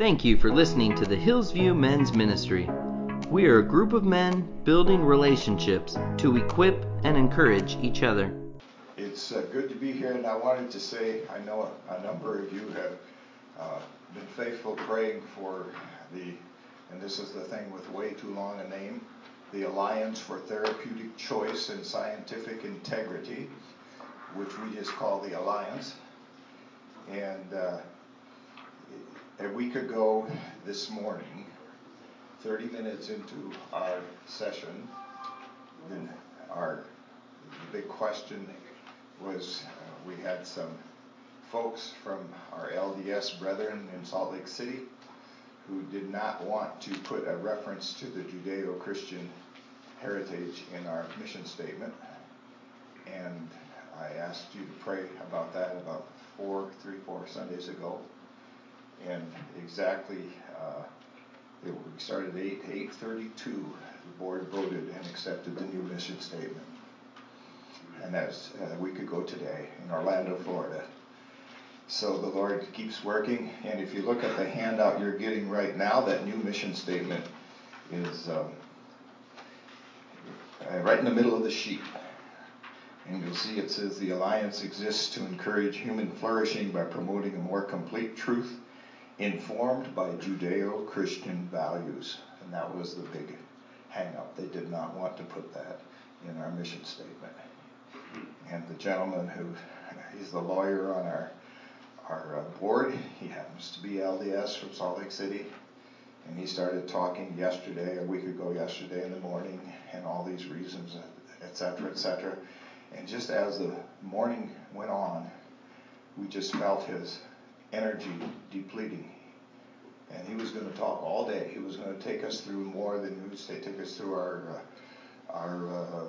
Thank you for listening to the Hillsview Men's Ministry. We are a group of men building relationships to equip and encourage each other. It's uh, good to be here, and I wanted to say I know a, number of you have uh, been faithful praying for the, and this is the thing with way too long a name, the Alliance for Therapeutic Choice and Scientific Integrity, which we just call the Alliance. And uh, a week ago this morning, 30 minutes into our session, then our big question was uh, we had some folks from our LDS brethren in Salt Lake City who did not want to put a reference to the Judeo Christian heritage in our mission statement. And I asked you to pray about that about four, three, four Sundays ago and exactly uh, it, we started at 8 8:32. The board voted and accepted the new mission statement, and that's uh, a week ago today in Orlando, Florida. So the Lord keeps working, and if you look at the handout you're getting right now, that new mission statement is um, uh, right in the middle of the sheet. And you'll see it says the Alliance exists to encourage human flourishing by promoting a more complete truth informed by Judeo Christian values. And that was the big hang up. They did not want to put that in our mission statement. And the gentleman who, he's the lawyer on our, our uh, board, he happens to be LDS from Salt Lake City. And he started talking yesterday, a week ago yesterday in the morning, and all these reasons, et cetera, et cetera. And just as the morning went on, we just felt his energy depleting. And he was going to talk all day. He was going to take us through more than would say, take us through our, uh, our uh,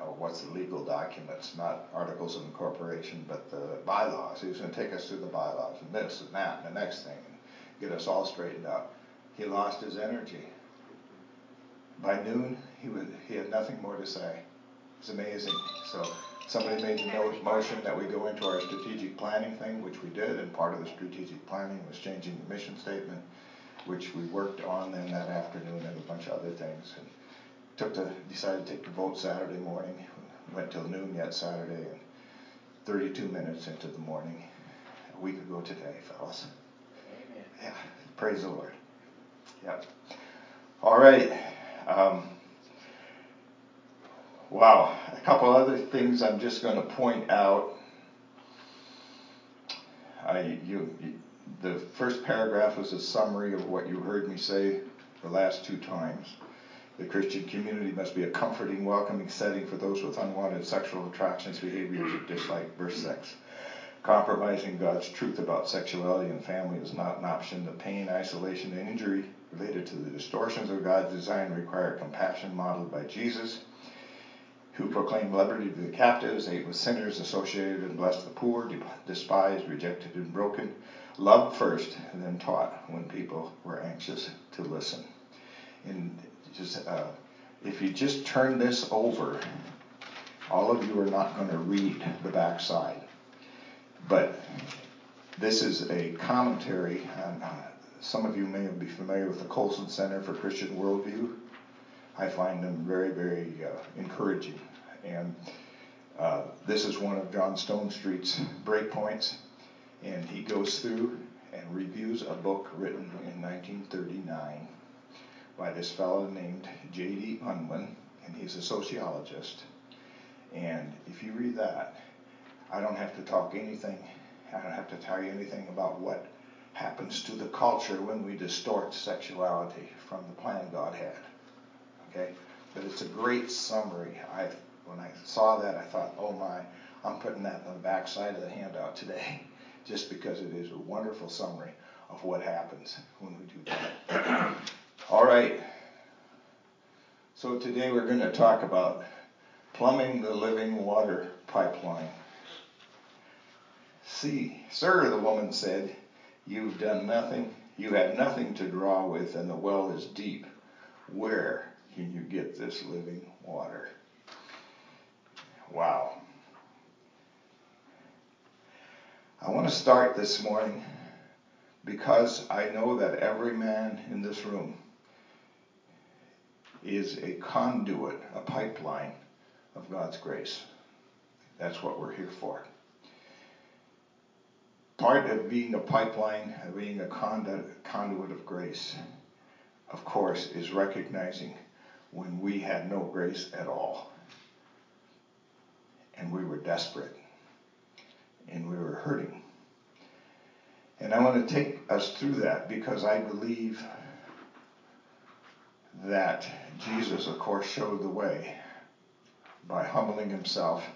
oh, what's the legal documents, not articles of incorporation, but the bylaws. He was going to take us through the bylaws and this and that and the next thing and get us all straightened out. He lost his energy. By noon, he, would, he had nothing more to say. It's amazing. So somebody made the motion that we go into our strategic planning thing, which we did, and part of the strategic planning was changing the mission statement, which we worked on then that afternoon and a bunch of other things. And took the decided to take the vote Saturday morning. Went till noon yet Saturday, and 32 minutes into the morning, a week ago today, fellas. Amen. Yeah, praise the Lord. Yep. All right. Um, Wow, a couple other things I'm just going to point out. I, you, the first paragraph was a summary of what you heard me say the last two times. The Christian community must be a comforting, welcoming setting for those with unwanted sexual attractions, behaviors, or dislike. Verse 6. Compromising God's truth about sexuality and family is not an option. The pain, isolation, and injury related to the distortions of God's design require compassion modeled by Jesus who proclaimed liberty to the captives, ate with sinners, associated and blessed the poor, despised, rejected, and broken, loved first, and then taught when people were anxious to listen. And just uh, if you just turn this over, all of you are not going to read the backside. But this is a commentary. On, uh, some of you may be familiar with the Colson Center for Christian Worldview. I find them very, very uh, encouraging. And uh, this is one of John Stonestreet's breakpoints. And he goes through and reviews a book written in 1939 by this fellow named J.D. Unwin, and he's a sociologist. And if you read that, I don't have to talk anything, I don't have to tell you anything about what happens to the culture when we distort sexuality from the plan God had. Okay? But it's a great summary. I when I saw that, I thought, oh my, I'm putting that on the back side of the handout today, just because it is a wonderful summary of what happens when we do that. All right. So today we're going to talk about plumbing the living water pipeline. See, sir, the woman said, you've done nothing. You have nothing to draw with, and the well is deep. Where can you get this living water? Wow. I want to start this morning because I know that every man in this room is a conduit, a pipeline of God's grace. That's what we're here for. Part of being a pipeline, of being a conduit of grace, of course, is recognizing when we had no grace at all. And we were desperate. And we were hurting. And I want to take us through that because I believe that Jesus, of course, showed the way by humbling himself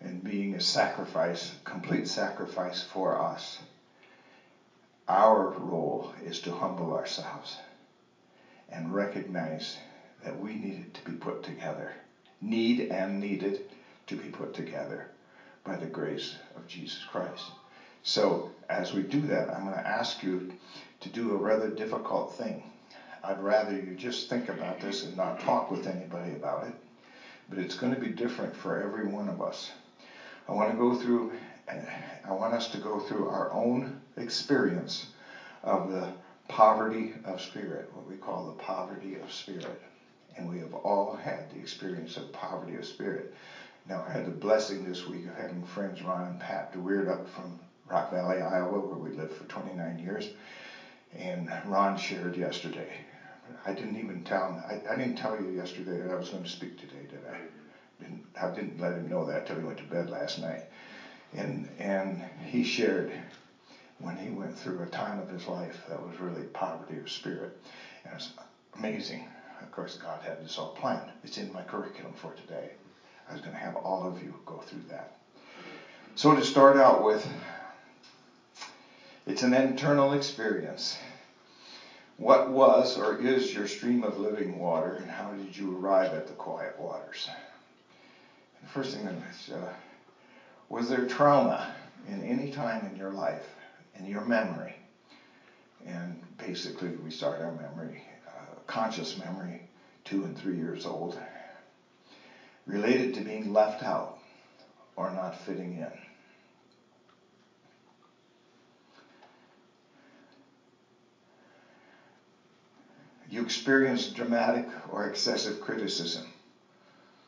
and being a sacrifice, complete sacrifice for us. Our role is to humble ourselves and recognize that we needed to be put together, need and needed to be put together by the grace of Jesus Christ. So, as we do that, I'm going to ask you to do a rather difficult thing. I'd rather you just think about this and not talk with anybody about it, but it's going to be different for every one of us. I want to go through, eh, I want us to go through our own experience of the poverty of spirit, what we call the poverty of spirit. And we have all had the experience of poverty of spirit. Now, I had the blessing this week of having friends Ron and Pat DeWeerd up from Rock Valley, Iowa, where we lived for 29 years. And Ron shared yesterday. I didn't even tell him. I, I didn't tell you yesterday that I was going to speak today, did I? Didn't, I didn't let him know that till he went to bed last night. And and he shared when he went through a time of his life that was really poverty of spirit. And it was amazing. Of course, God had this all planned. It's in my curriculum for today. I was going to have all of you go through that. So to start out with, it's an internal experience. What was or is your stream of living water, and how did you arrive at the quiet waters? The first thing is, uh, was there trauma in any time in your life, in your memory? And basically, we start our memory, uh, conscious memory, two and three years old, related to being left out or not fitting in. You experience dramatic or excessive criticism,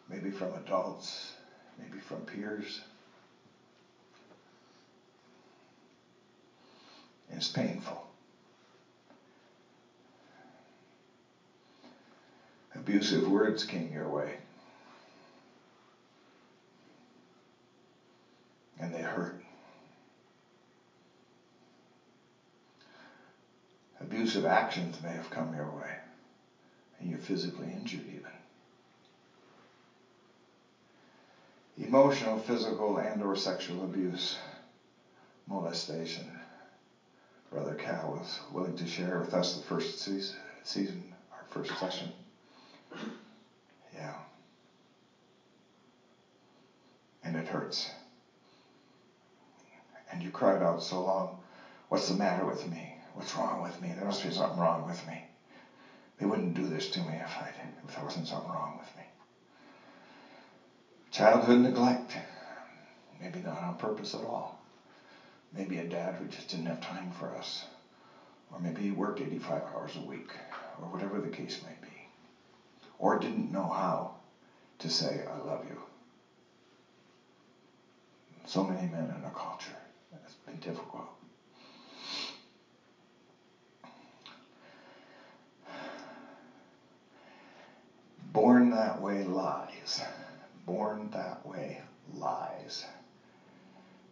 maybe from adults, maybe from peers. It's painful. Abusive words came your way. And they hurt. abusive actions may have come your way, and you're physically injured even. Emotional, physical, and or sexual abuse, molestation. Brother Cal was willing to share with us the first season, our first session. Yeah. And it hurts. And you cried out so long, What's the matter with me? What's wrong with me? There must be something wrong with me. They wouldn't do this to me if I if there wasn't something wrong with me. Childhood neglect. Maybe not on purpose at all. Maybe a dad who just didn't have time for us. Or maybe he worked 85 hours a week, or whatever the case might be. Or didn't know how to say, I love you. So many men in our culture. It's difficult. Born that way lies. Born that way lies.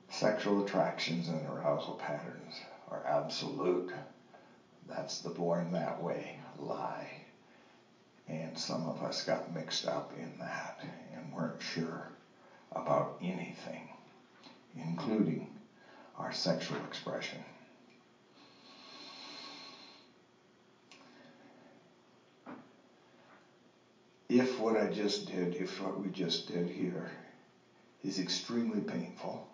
Sexual attractions and arousal patterns are absolute. That's the born that way lie. And some of us got mixed up in that and weren't sure about anything, including our sexual expression. if what I just did, if what we just did here is extremely painful,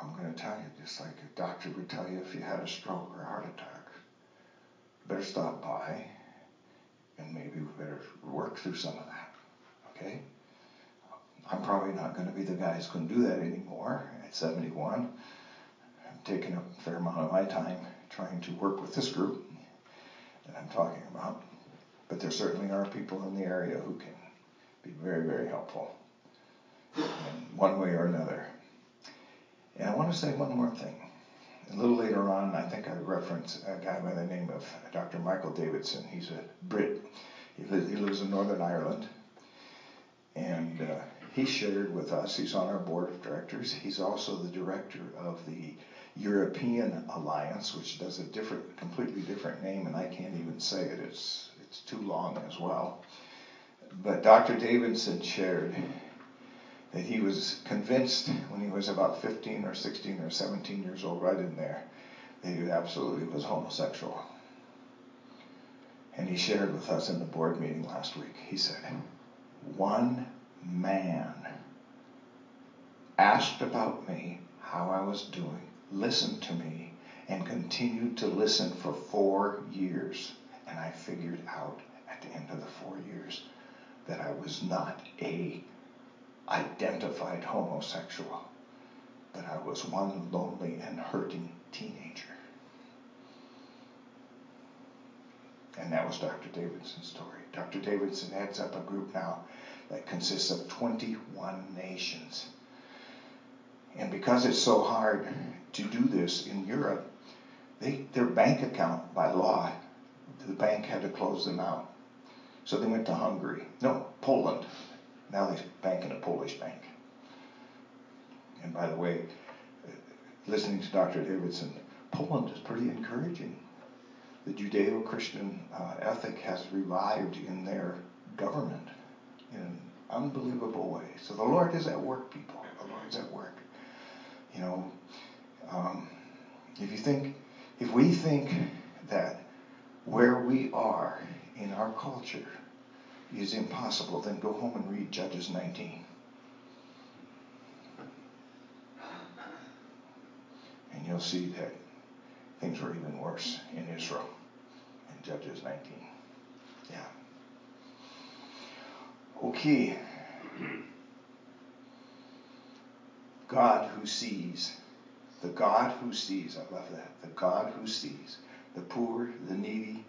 I'm going to tell you, just like a doctor would tell you if you had a stroke or a heart attack, better stop by and maybe we better work through some of that. Okay? I'm probably not going to be the guy who's going to do that anymore at 71. I'm taking up a fair amount of my time trying to work with this group that I'm talking about. But there certainly are people in the area who can be very, very helpful in one way or another. And I want to say one more thing. A little later on, I think I reference a guy by the name of Dr. Michael Davidson. He's a Brit. He lives, he lives in Northern Ireland. And uh, he shared with us, he's on our board of directors. He's also the director of the European Alliance, which does a different, completely different name, and I can't even say it. It's, it's too long as well. But Dr. Davidson shared that he was convinced when he was about 15 or 16 or 17 years old, right in there, that he absolutely was homosexual. And he shared with us in the board meeting last week. He said, One man asked about me, how I was doing, listened to me, and continued to listen for four years. And I figured out at the end of the four years that I was not a identified homosexual, but I was one lonely and hurting teenager. And that was Dr. Davidson's story. Dr. Davidson heads up a group now that consists of 21 nations. And because it's so hard to do this in Europe, they, their bank account, by law, the bank had to close them out. So they went to Hungary. No, Poland. Now they bank in a Polish bank. And by the way, listening to Dr. Davidson, Poland is pretty encouraging. The Judeo Christian uh, ethic has revived in their government in an unbelievable way. So the Lord is at work, people. The Lord's at work. You know, um, if you think, if we think that where we are in our culture is impossible, then go home and read Judges 19. And you'll see that things were even worse in Israel in Judges 19. Yeah. Okay. God who sees. The God who sees. I love that. The God who sees the poor, the needy,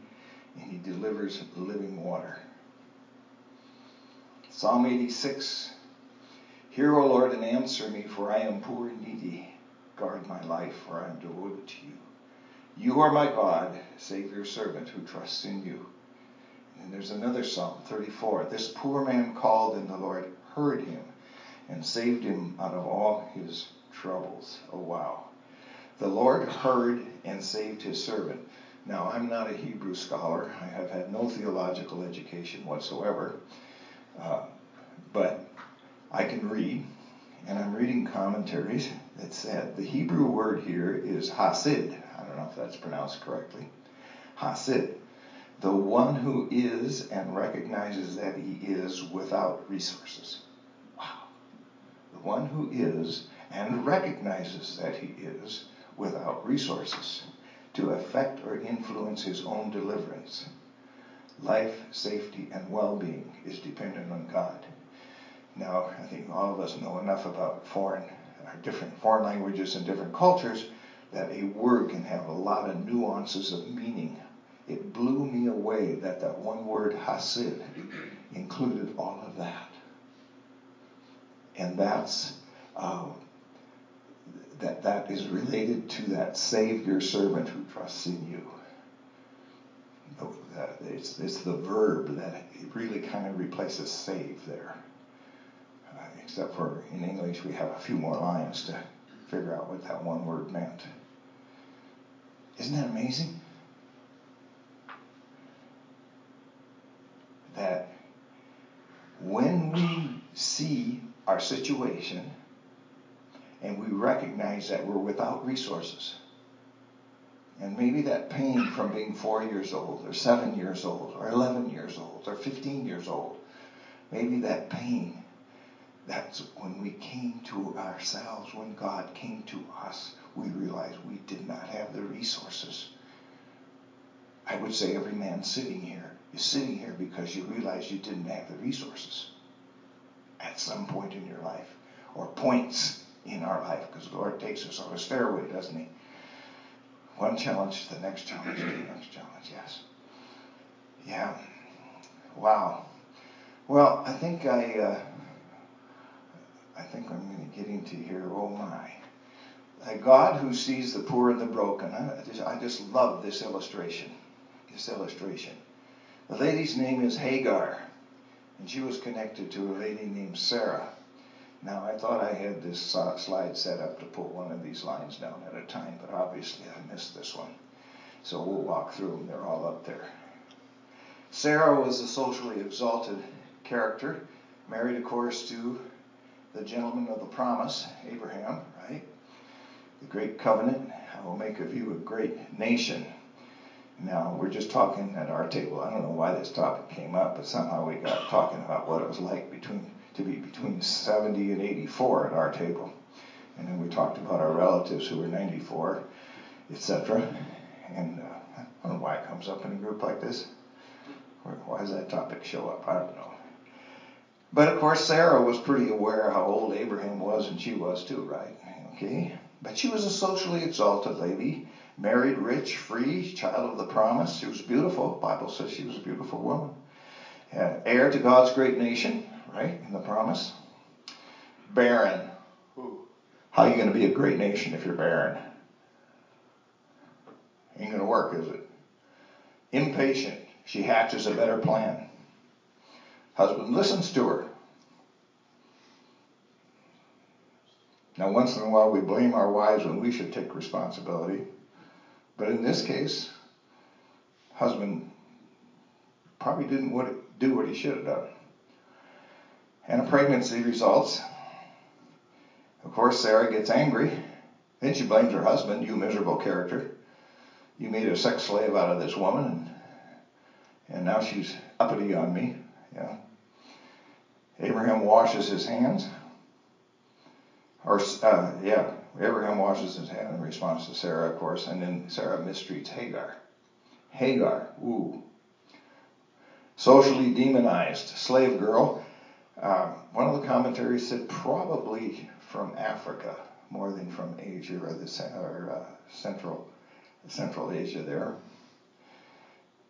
and he delivers living water. Psalm 86 Hear, O Lord, and answer me, for I am poor and needy. Guard my life, for I am devoted to you. You are my God, save your servant who trusts in you. And there's another Psalm 34. This poor man called, and the Lord heard him and saved him out of all his troubles. Oh, wow. The Lord heard and saved his servant. Now, I'm not a Hebrew scholar. I have had no theological education whatsoever. Uh, but I can read, and I'm reading commentaries that said the Hebrew word here is hasid. I don't know if that's pronounced correctly. Hasid the one who is and recognizes that he is without resources. Wow. The one who is and recognizes that he is without resources to affect or influence his own deliverance. Life, safety, and well being is dependent on God. Now, I think all of us know enough about foreign, uh, different foreign languages and different cultures that a word can have a lot of nuances of meaning it blew me away that that one word hasid included all of that. And that's uh, that that is related to that Savior servant who trusts in you. It's, it's the verb that really kind of replaces save there. Uh, except for in English, we have a few more lines to figure out what that one word meant. Isn't that amazing? That when we see our situation and we recognize that we're without resources, and maybe that pain from being four years old, or seven years old, or 11 years old, or 15 years old, maybe that pain, that's when we came to ourselves, when God came to us, we realized we did not have the resources. I would say every man sitting here is sitting here because you realize you didn't have the resources at some point in your life, or points in our life, because the Lord takes us on a stairway, doesn't He? One challenge to the next challenge to the next challenge, yes. Yeah. Wow. Well, I think I, uh, I think I'm going to get into here. Oh my. A God who sees the poor and the broken. I just, I just love this illustration. This illustration. The lady's name is Hagar, and she was connected to a lady named Sarah. Now, I thought I had this slide set up to pull one of these lines down at a time, but obviously I missed this one. So we'll walk through them. They're all up there. Sarah was a socially exalted character, married, of course, to the gentleman of the promise, Abraham, right? The great covenant, I will make of you a great nation. Now, we're just talking at our table. I don't know why this topic came up, but somehow we got talking about what it was like between to be between 70 and 84 at our table. And then we talked about our relatives who were 94, etc. And uh, I don't know why it comes up in a group like this. Why does that topic show up? I don't know. But of course, Sarah was pretty aware how old Abraham was, and she was too, right? Okay. But she was a socially exalted lady, married, rich, free, child of the promise. She was beautiful. Bible says she was a beautiful woman. Uh, heir to God's great nation, right? In the promise. Barren. How are you going to be a great nation if you're barren? Ain't going to work, is it? Impatient. She hatches a better plan. Husband listens to her. Now, once in a while, we blame our wives when we should take responsibility. But in this case, husband probably didn't do what he should have done. And a pregnancy results. Of course, Sarah gets angry. Then she blames her husband, you miserable character. You made a sex slave out of this woman, and, and now she's uppity on me. Yeah. Abraham washes his hands. Or, uh, yeah, Abraham washes his hand in response to Sarah, of course, and then Sarah mistreats Hagar. Hagar, ooh. Socially demonized, slave girl. Um, one of the commentaries said probably from Africa more than from Asia or the or, uh, Central Central Asia there.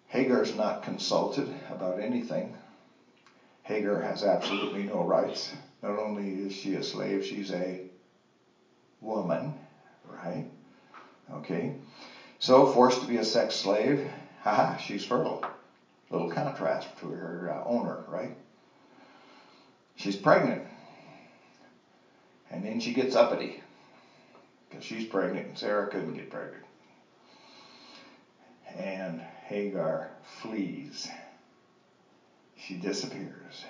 Hagar's not consulted about anything. Hagar has absolutely no rights. Not only is she a slave, she's a woman, right? Okay. So, forced to be a sex slave, haha, she's fertile. Little contrast to her uh, owner, right? She's pregnant. And then she gets uppity because she's pregnant and Sarah couldn't get pregnant. And Hagar flees. She disappears.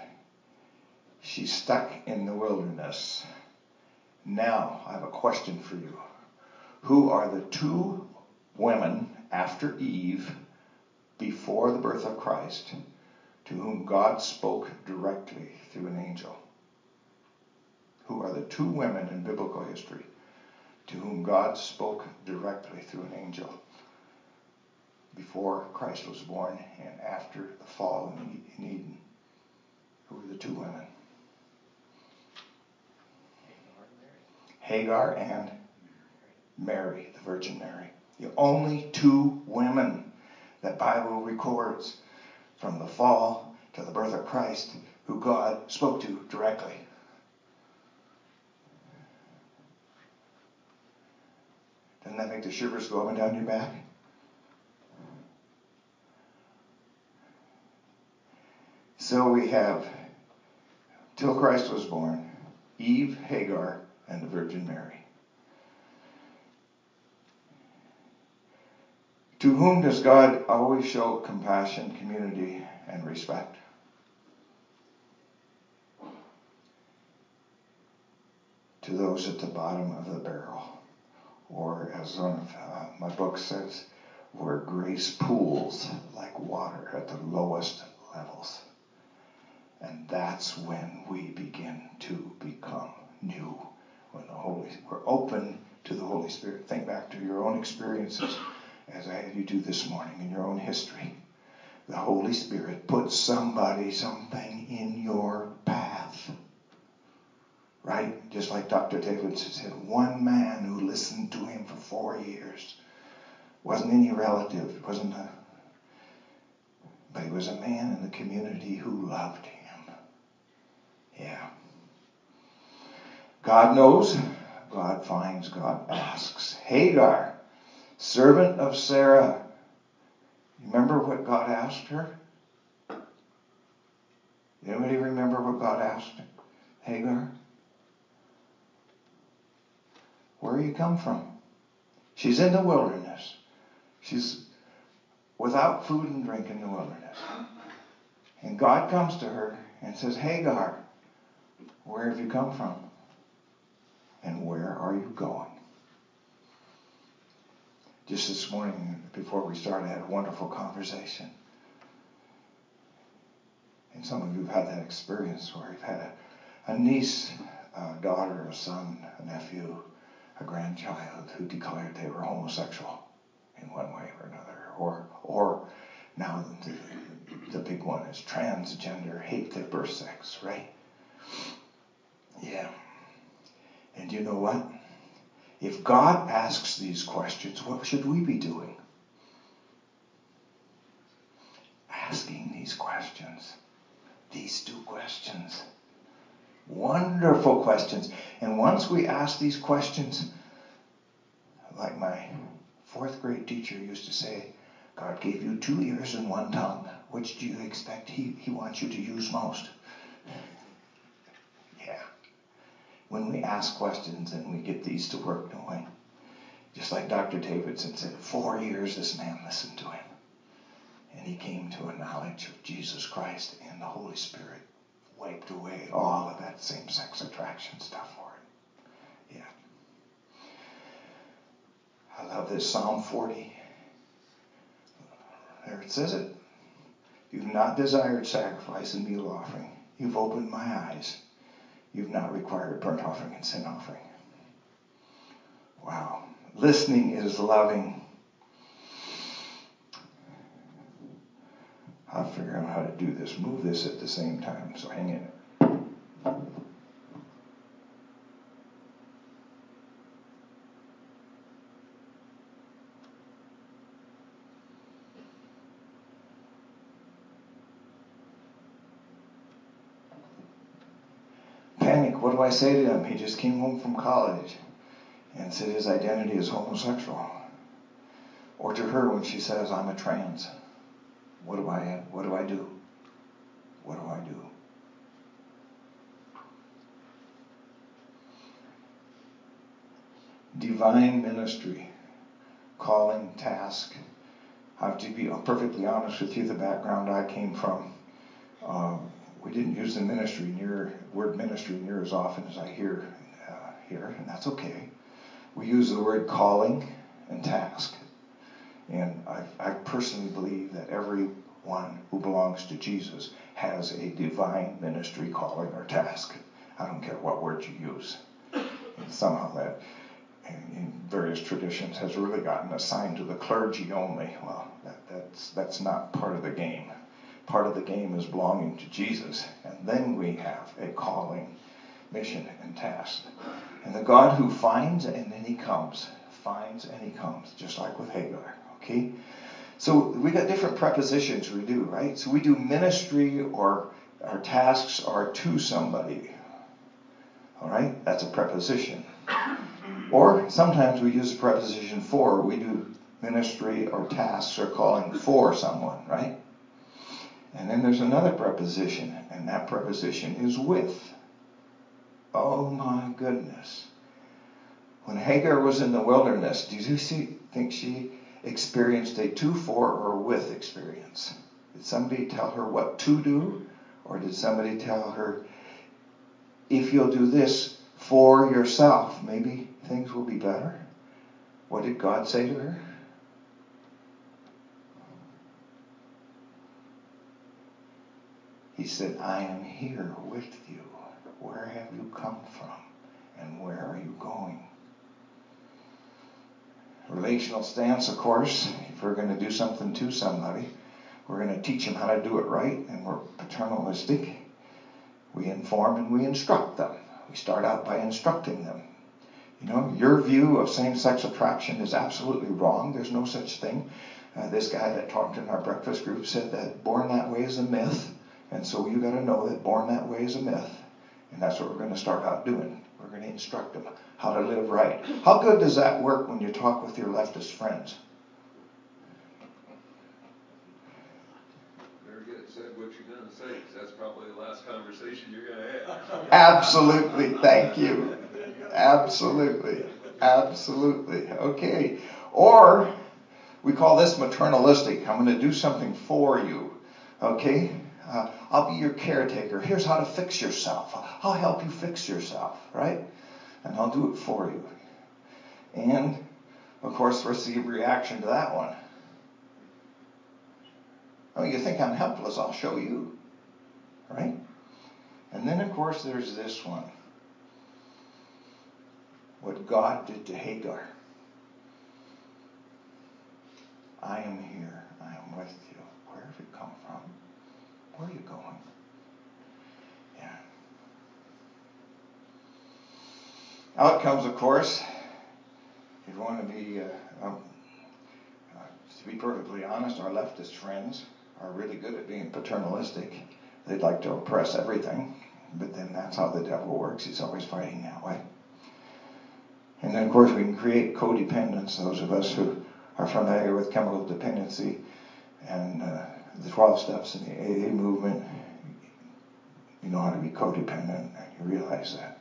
She's stuck in the wilderness. Now, I have a question for you. Who are the two women after Eve, before the birth of Christ, to whom God spoke directly through an angel? Who are the two women in biblical history to whom God spoke directly through an angel? before Christ was born and after the fall in Eden. Who were the two women? Hagar and Mary, the Virgin Mary. The only two women that Bible records from the fall to the birth of Christ who God spoke to directly. Doesn't that make the shivers go up and down your back? So we have, till Christ was born, Eve, Hagar, and the Virgin Mary. To whom does God always show compassion, community, and respect? To those at the bottom of the barrel. Or, as one of uh, my books says, where grace pools like water at the lowest levels. And that's when we begin to become new. When the Holy, we're open to the Holy Spirit. Think back to your own experiences, as I had you do this morning in your own history. The Holy Spirit puts somebody, something in your path. Right? Just like Dr. David said, one man who listened to him for four years Wasn't any relative. Wasn't a, but he was a man in the community who loved him. Yeah. God knows, God finds, God asks. Hagar, servant of Sarah. Remember what God asked her? Anybody remember what God asked Hagar? Where you come from? She's in the wilderness. She's without food and drink in the wilderness. And God comes to her and says, Hagar, where have you come from? And where are you going? Just this morning, before we started, I had a wonderful conversation. And some of you have had that experience where you've had a, a niece, a daughter, a son, a nephew, a grandchild who declared they were homosexual in one way or another, or or now the, the big one is transgender, hate their birth sex, right? Yeah. And you know what? If God asks these questions, what should we be doing? Asking these questions. These two questions. Wonderful questions. And once we ask these questions, like my fourth grade teacher used to say, God gave you two ears and one tongue. Which do you expect he, he wants you to use most? Yeah. When we ask questions and we get these to work, don't we? Just like Dr. Davidson said, four years this man listened to him. And he came to a knowledge of Jesus Christ and the Holy Spirit wiped away all of that same sex attraction stuff for him. Yeah. I love this Psalm 40. There it says it. You've not desired sacrifice and meal offering. You've opened my eyes. You've not required burnt offering and sin offering. Wow. Listening is loving. I'll figure out how to do this. Move this at the same time. So hang in. Panic. What do I say to him? He just came home from college and said his identity is homosexual. Or to her when she says, I'm a trans. What do I what do I do? What do I do? Divine ministry, calling, task. I have to be perfectly honest with you, the background I came from, uh, we didn't use the ministry near word ministry near as often as I hear uh, here, and that's okay. We use the word calling and task. And I, I personally believe that everyone who belongs to Jesus has a divine ministry calling or task. I don't care what word you use. And somehow that, in various traditions, has really gotten assigned to the clergy only. Well, that, that's, that's not part of the game. Part of the game is belonging to Jesus. And then we have a calling, mission, and task. And the God who finds and then he comes, finds and he comes, just like with Hagar. Okay? So we got different prepositions we do, right? So we do ministry or our tasks are to somebody. All right? That's a preposition. Or sometimes we use a preposition for. We do ministry or tasks or calling for someone, right? And then there's another preposition, and that preposition is with. Oh my goodness. When Hagar was in the wilderness, do you see, think she experienced a to, for, or with experience. Did somebody tell her what to do? Or did somebody tell her, if you'll do this for yourself, maybe things will be better? What did God say to her? He said, I am here with you. Where have you come from? And where are you going? relational stance, of course. If we're going to do something to somebody, we're going to teach them how to do it right, and we're paternalistic. We inform and we instruct them. We start out by instructing them. You know, your view of same-sex attraction is absolutely wrong. There's no such thing. Uh, this guy that talked in our breakfast group said that born that way is a myth, and so you got to know that born that way is a myth, and that's what we're going to start out doing. We're going to instruct them how to live right. How good does that work when you talk with your leftist friends? Said what you're going to say, because that's probably the last conversation you're going to have. Absolutely. Thank you. Absolutely. Absolutely. Okay. Or we call this maternalistic. I'm going to do something for you. Okay? Uh, I'll be your caretaker. Here's how to fix yourself. I'll help you fix yourself, right? And I'll do it for you. And, of course, receive reaction to that one. Oh, you think I'm helpless? I'll show you. Right? And then, of course, there's this one what God did to Hagar. I am here. I am with you. Where have you come from? Where are you going? Yeah. Outcomes, of course, if you want to be, uh, um, uh, to be perfectly honest, our leftist friends are really good at being paternalistic. They'd like to oppress everything, but then that's how the devil works. He's always fighting that way. And then, of course, we can create codependence. Those of us who are familiar with chemical dependency and uh, the 12 steps in the AA movement, you know how to be codependent, and you realize that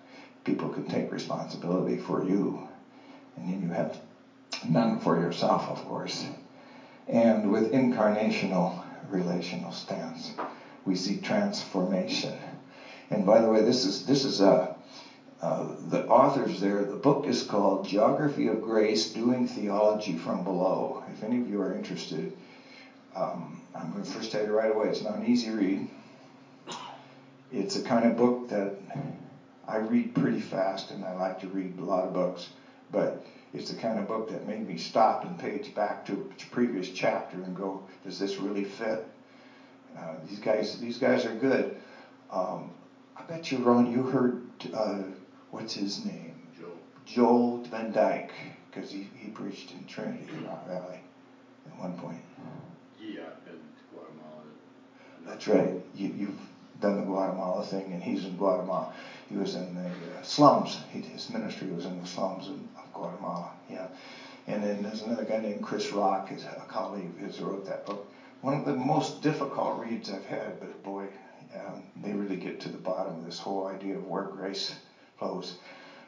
people can take responsibility for you, and then you have none for yourself, of course. And with incarnational relational stance, we see transformation. And by the way, this is this is a uh, the authors there, the book is called Geography of Grace Doing Theology from Below. If any of you are interested, um, I'm going to first tell you right away it's not an easy read. It's a kind of book that I read pretty fast, and I like to read a lot of books, but it's the kind of book that made me stop and page back to a previous chapter and go, does this really fit? Uh, these guys, these guys are good. Um, I bet you, Ron, you heard uh, what's his name? Joel. Joel Van Dyke, because he, he preached in Trinity Rock Valley at one point. Guatemala. That's right. You, you've done the Guatemala thing, and he's in Guatemala. He was in the uh, slums. He, his ministry was in the slums of, of Guatemala. Yeah. And then there's another guy named Kris Rocke, is a colleague of his who wrote that book. One of the most difficult reads I've had, but boy, um, they really get to the bottom of this whole idea of where grace flows.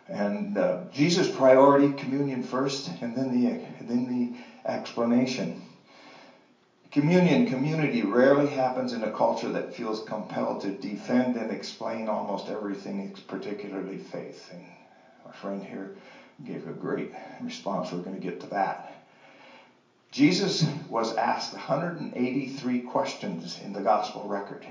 And uh, Jesus' priority, communion first, and then the then the explanation. Communion, community rarely happens in a culture that feels compelled to defend and explain almost everything, particularly faith. And our friend here gave a great response. We're going to get to that. Jesus was asked 183 questions in the gospel record.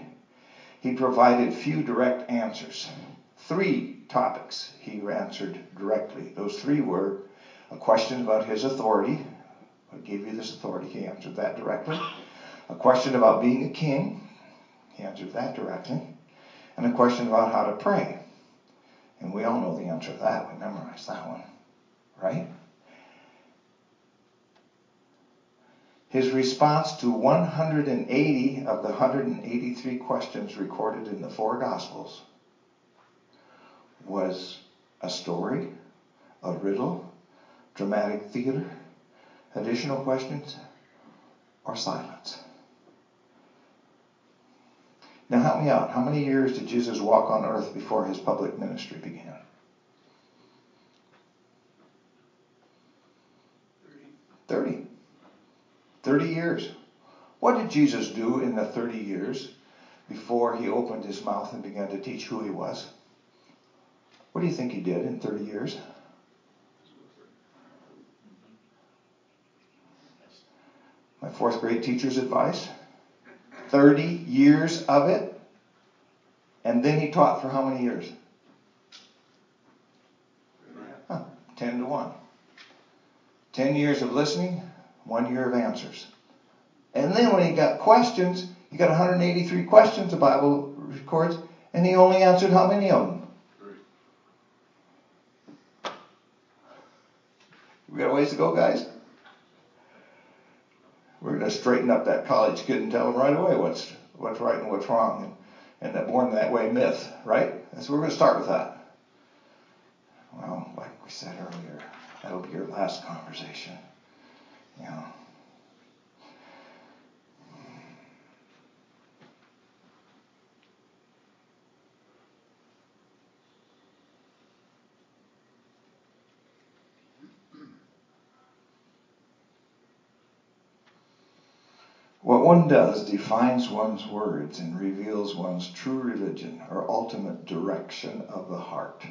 He provided few direct answers. Three topics he answered directly. Those three were a question about his authority. I gave you this authority. He answered that directly. A question about being a king. He answered that directly. And a question about how to pray. And we all know the answer to that. We memorized that one. Right? His response to 180 of the 183 questions recorded in the four Gospels was a story, a riddle, dramatic theater, additional questions, or silence. Now, help me out. How many years did Jesus walk on earth before his public ministry began? 30. 30 years. What did Jesus do in the 30 years before he opened his mouth and began to teach who he was? What do you think he did in 30 years? My fourth grade teacher's advice 30 years of it. And then he taught for how many years? Huh, 10 to 1. 10 years of listening, one year of answers. And then when he got questions, he got 183 questions, the Bible records, and he only answered how many of them? We got a ways to go, guys. We're going to straighten up that college kid and tell him right away what's what's right and what's wrong, and and that born that way myth, right? That's where we're going to start with that. Well, like we said earlier, that'll be your last conversation. You know. One does defines one's words and reveals one's true religion or ultimate direction of the heart.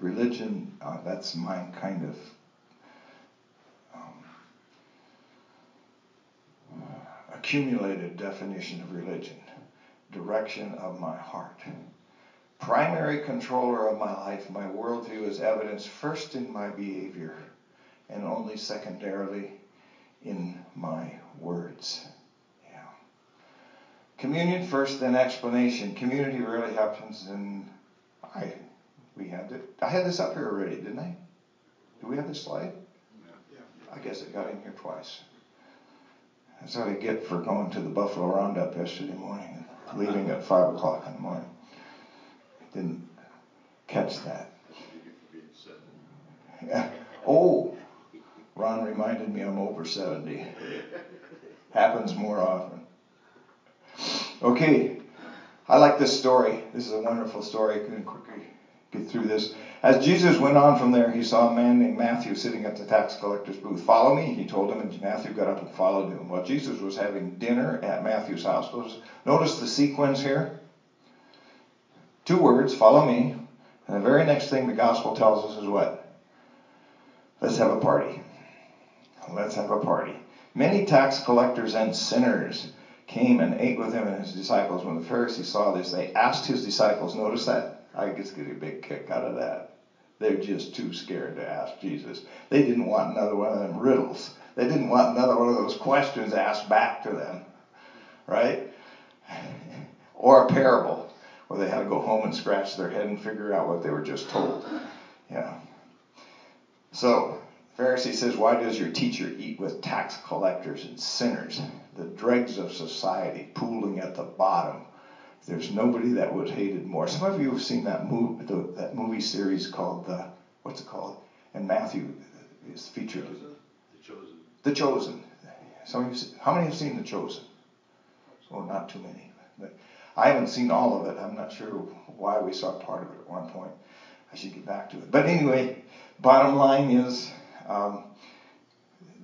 Religion, uh, that's my kind of um, accumulated definition of religion. Direction of my heart. Primary controller of my life, my worldview is evidenced first in my behavior and only secondarily in my words. Communion first, then explanation. Community rarely happens in. I, we had it. I had this up here already, didn't I? Do we have this slide? Yeah. I guess it got in here twice. That's what I get for going to the Buffalo Roundup yesterday morning and leaving at five o'clock in the morning. Didn't catch that. Yeah. Oh, Ron reminded me I'm over 70. Happens more often. Okay, I like this story. This is a wonderful story. I can quickly get through this. As Jesus went on from there, he saw a man named Matthew sitting at the tax collector's booth. Follow me, he told him, and Matthew got up and followed him. Well, Jesus was having dinner at Matthew's house. Notice the sequence here. Two words, follow me. And the very next thing the gospel tells us is what? Let's have a party. Let's have a party. Many tax collectors and sinners came and ate with him and his disciples. When the Pharisees saw this, they asked his disciples, notice that? I just get a big kick out of that. They're just too scared to ask Jesus. They didn't want another one of them riddles. They didn't want another one of those questions asked back to them, right? or a parable where they had to go home and scratch their head and figure out what they were just told. Yeah. So Pharisee says, Why does your teacher eat with tax collectors and sinners, the dregs of society, pooling at the bottom? There's nobody that was hated more. Some of you have seen that movie, the, that movie series called the, what's it called? And Matthew is featured. The Chosen. The Chosen. Some of you, how many have seen The Chosen? Oh, not too many. But I haven't seen all of it. I'm not sure why we saw part of it at one point. I should get back to it. But anyway, bottom line is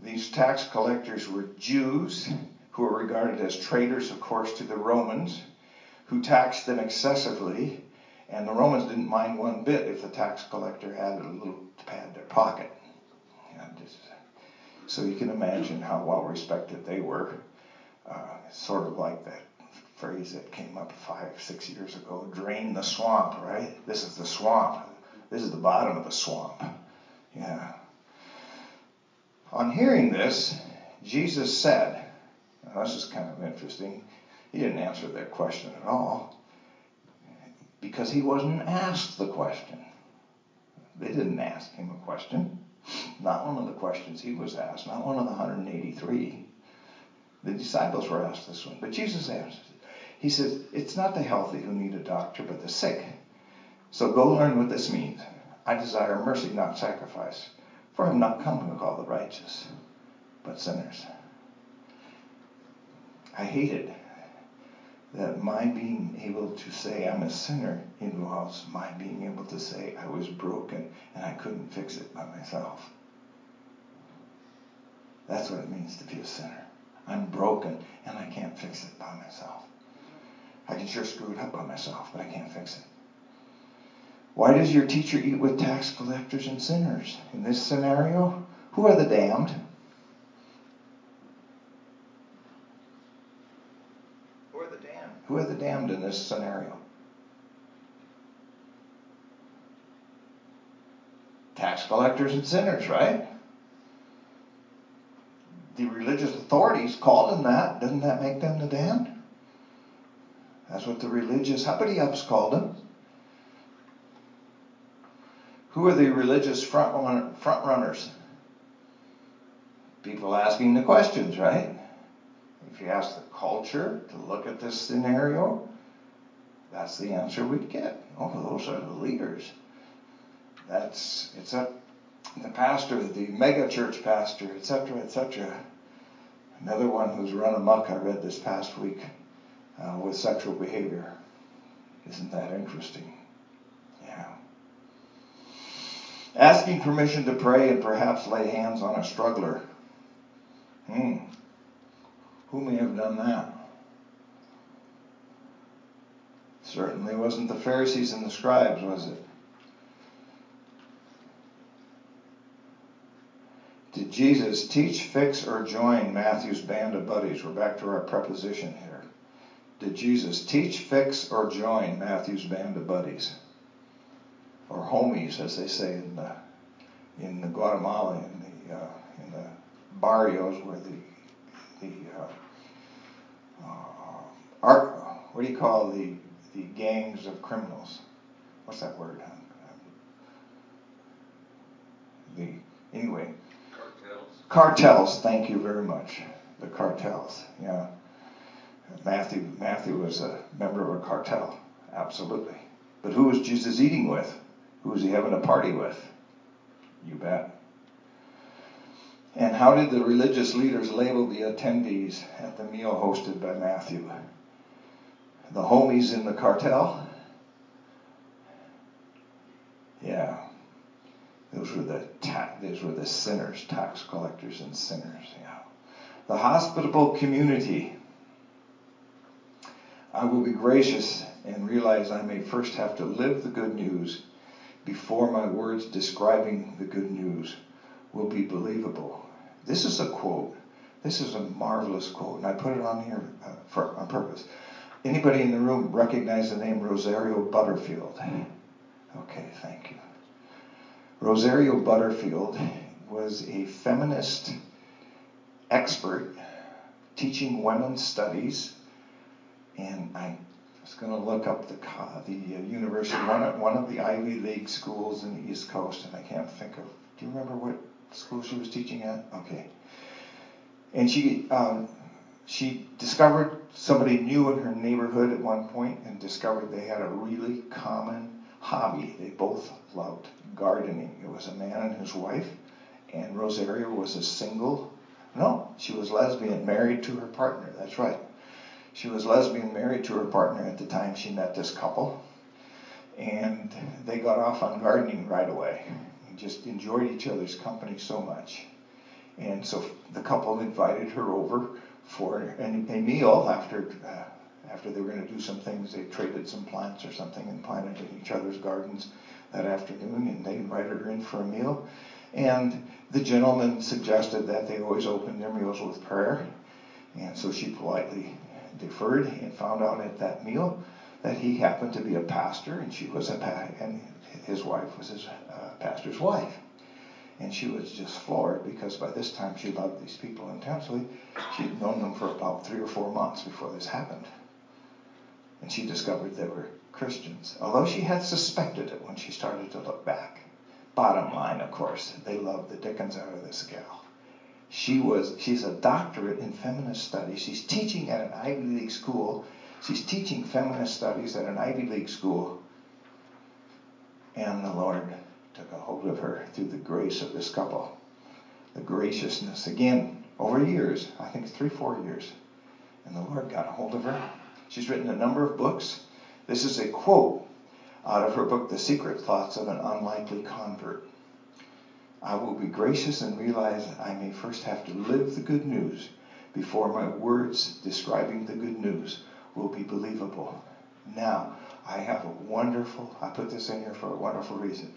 these tax collectors were Jews who were regarded as traitors, of course, to the Romans, who taxed them excessively, and the Romans didn't mind one bit if the tax collector had a little to pad their pocket. so you can imagine how well respected they were. Uh, sort of like that phrase that came up five, six years ago drain the swamp, right? This is the swamp. This is the bottom of the swamp. Yeah. On hearing this, Jesus said, this is kind of interesting. He didn't answer their question at all because he wasn't asked the question. They didn't ask him a question. Not one of the questions he was asked, not one of the 183. The disciples were asked this one, but Jesus answered it. He says, It's not the healthy who need a doctor, but the sick. So go learn what this means. I desire mercy, not sacrifice. For I am not come to call the righteous, but sinners. I hated that my being able to say I'm a sinner involves my being able to say I was broken and I couldn't fix it by myself. That's what it means to be a sinner. I'm broken and I can't fix it by myself. I can sure screw it up by myself, but I can't fix it. Why does your teacher eat with tax collectors and sinners? In this scenario, who are the damned? Who are the damned? Who are the damned in this scenario? Tax collectors and sinners, right? The religious authorities called them that. Doesn't that make them the damned? That's what the religious uppity ups called them. Who are the religious front, front runners? people asking the questions, right? If you ask the culture to look at this scenario, that's the answer we'd get. Oh, those are the leaders. That's it's a the pastor, the mega church pastor, etc., etc. Another one who's run amok. I read this past week uh, with sexual behavior. Isn't that interesting? Yeah. Asking permission to pray and perhaps lay hands on a struggler. Hmm. Who may have done that? Certainly wasn't the Pharisees and the scribes, was it? Did Jesus teach, fix, or join Matthew's band of buddies? We're back to our preposition here. Did Jesus teach, fix, or join Matthew's band of buddies? Or homies, as they say in the, in the Guatemala, in the, uh, in the barrios where the, the uh, uh, art, what do you call the, the gangs of criminals? What's that word? The, anyway, Cartels, Cartels. thank you very much. The cartels, yeah. Matthew, Matthew was a member of a cartel, absolutely. But who was Jesus eating with? Who was he having a party with? You bet. And how did the religious leaders label the attendees at the meal hosted by Matthew? The homies in the cartel? Yeah. Those were the ta- those were the sinners, tax collectors and sinners. Yeah. The hospitable community. I will be gracious and realize I may first have to live the good news before my words describing the good news will be believable. This is a quote. This is a marvelous quote, and I put it on here uh, for, on purpose. Anybody in the room recognize the name Rosaria Butterfield? Okay, thank you. Rosaria Butterfield was a feminist expert teaching women's studies, and I was going to look up the the uh, university, one one of the Ivy League schools in the East Coast, and I can't think of. Do you remember what school she was teaching at? Okay, and she um, she discovered somebody new in her neighborhood at one point, and discovered they had a really common hobby. They both loved gardening. It was a man and his wife, and Rosaria was a single. No, she was lesbian, married to her partner. That's right. She was lesbian, married to her partner at the time she met this couple, and they got off on gardening right away. Just enjoyed each other's company so much. And so the couple invited her over for a, a meal after uh, after they were going to do some things, they traded some plants or something and planted in each other's gardens that afternoon, and they invited her in for a meal. And the gentleman suggested that they always open their meals with prayer. And so she politely deferred and found out at that meal that he happened to be a pastor and she was a pa- and his wife was his uh, pastor's wife. And she was just floored because by this time she loved these people intensely. She'd known them for about three or four months before this happened and she discovered they were Christians, although she had suspected it when she started to look back. Bottom line, of course, they loved the dickens out of this gal. She was she's a doctorate in feminist studies. She's teaching at an Ivy League school. She's teaching feminist studies at an Ivy League school. And the Lord took a hold of her through the grace of this couple. The graciousness, again, over years, I think three, four years. And the Lord got a hold of her She's written a number of books. This is a quote out of her book, The Secret Thoughts of an Unlikely Convert. I will be gracious and realize I may first have to live the good news before my words describing the good news will be believable. Now, I have a wonderful, I put this in here for a wonderful reason.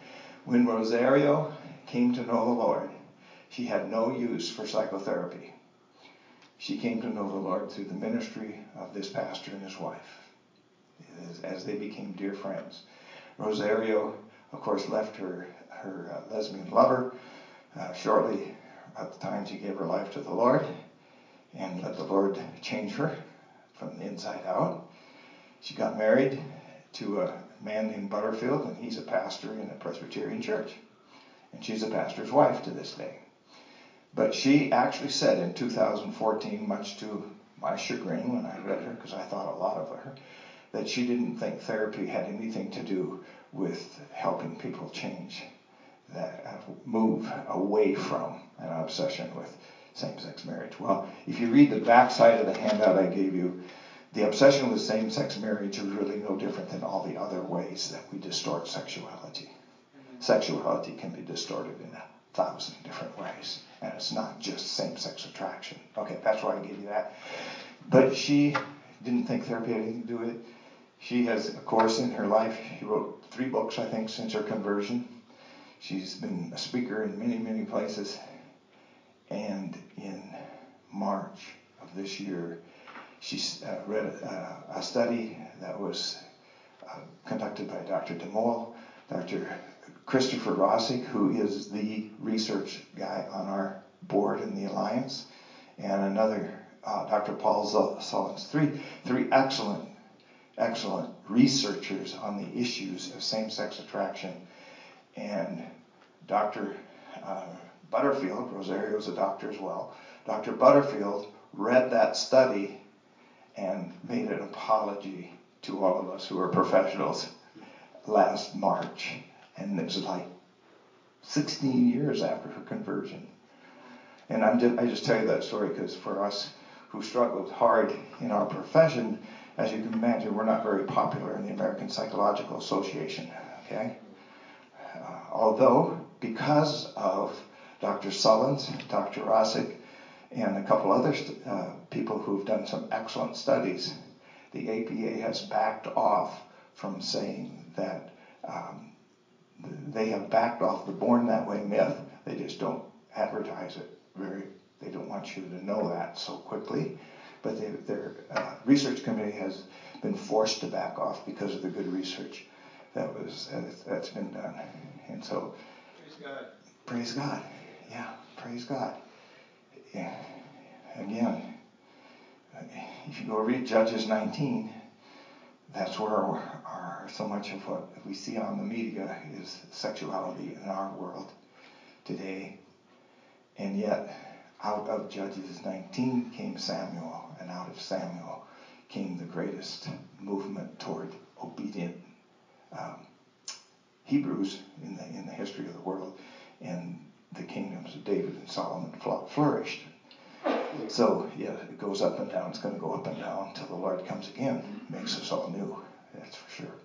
When Rosaria came to know the Lord, she had no use for psychotherapy she came to know the Lord through the ministry of this pastor and his wife as, they became dear friends. Rosaria, of course, left her, her uh, lesbian lover uh, shortly at the time she gave her life to the Lord and let the Lord change her from the inside out. She got married to a man named Butterfield, and he's a pastor in a Presbyterian church. And she's a pastor's wife to this day. But she actually said in 2014, much to my chagrin when I read her, because I thought a lot of her, that she didn't think therapy had anything to do with helping people change, that move away from an obsession with same-sex marriage. Well, if you read the back side of the handout I gave you, the obsession with same-sex marriage is really no different than all the other ways that we distort sexuality. Mm-hmm. Sexuality can be distorted in a thousand different ways, and it's not just same-sex attraction. Okay, that's why I gave you that. But she didn't think therapy had anything to do with it. She has, of course, in her life, she wrote three books, I think, since her conversion. She's been a speaker in many, many places. And in March of this year, she uh, read a, a, study that was uh, conducted by Dr. DeMol, Dr. Christopher Rosik, who is the research guy on our board in the Alliance, and another uh, Dr. Paul Sullins. Three, three excellent, excellent researchers on the issues of same-sex attraction. And Dr. Uh, Butterfield, Rosaria was a doctor as well, Dr. Butterfield read that study and made an apology to all of us who are professionals last March. And it was like 16 years after her conversion. And I'm just, I just tell you that story because for us who struggled hard in our profession, as you can imagine, we're not very popular in the American Psychological Association. Okay? Although, because of Dr. Sullins, Dr. Rosik, and a couple other uh, people who have done some excellent studies, the APA has backed off from saying that um, they have backed off the born that way myth. They just don't advertise it very. They don't want you to know that so quickly. But they, their uh, research committee has been forced to back off because of the good research that was uh, that's been done. And so, praise God. Praise God. Yeah, praise God. Yeah. Again, if you go read Judges 19, that's where our, our, so much of what we see on the media is sexuality in our world today. And yet, out of Judges 19 came Samuel, and out of Samuel came the greatest movement toward obedient um, Hebrews in the in the history of the world, and the kingdoms of David and Solomon flourished. So yeah, it goes up and down. It's going to go up and down until the Lord comes again, makes us all new. That's for sure.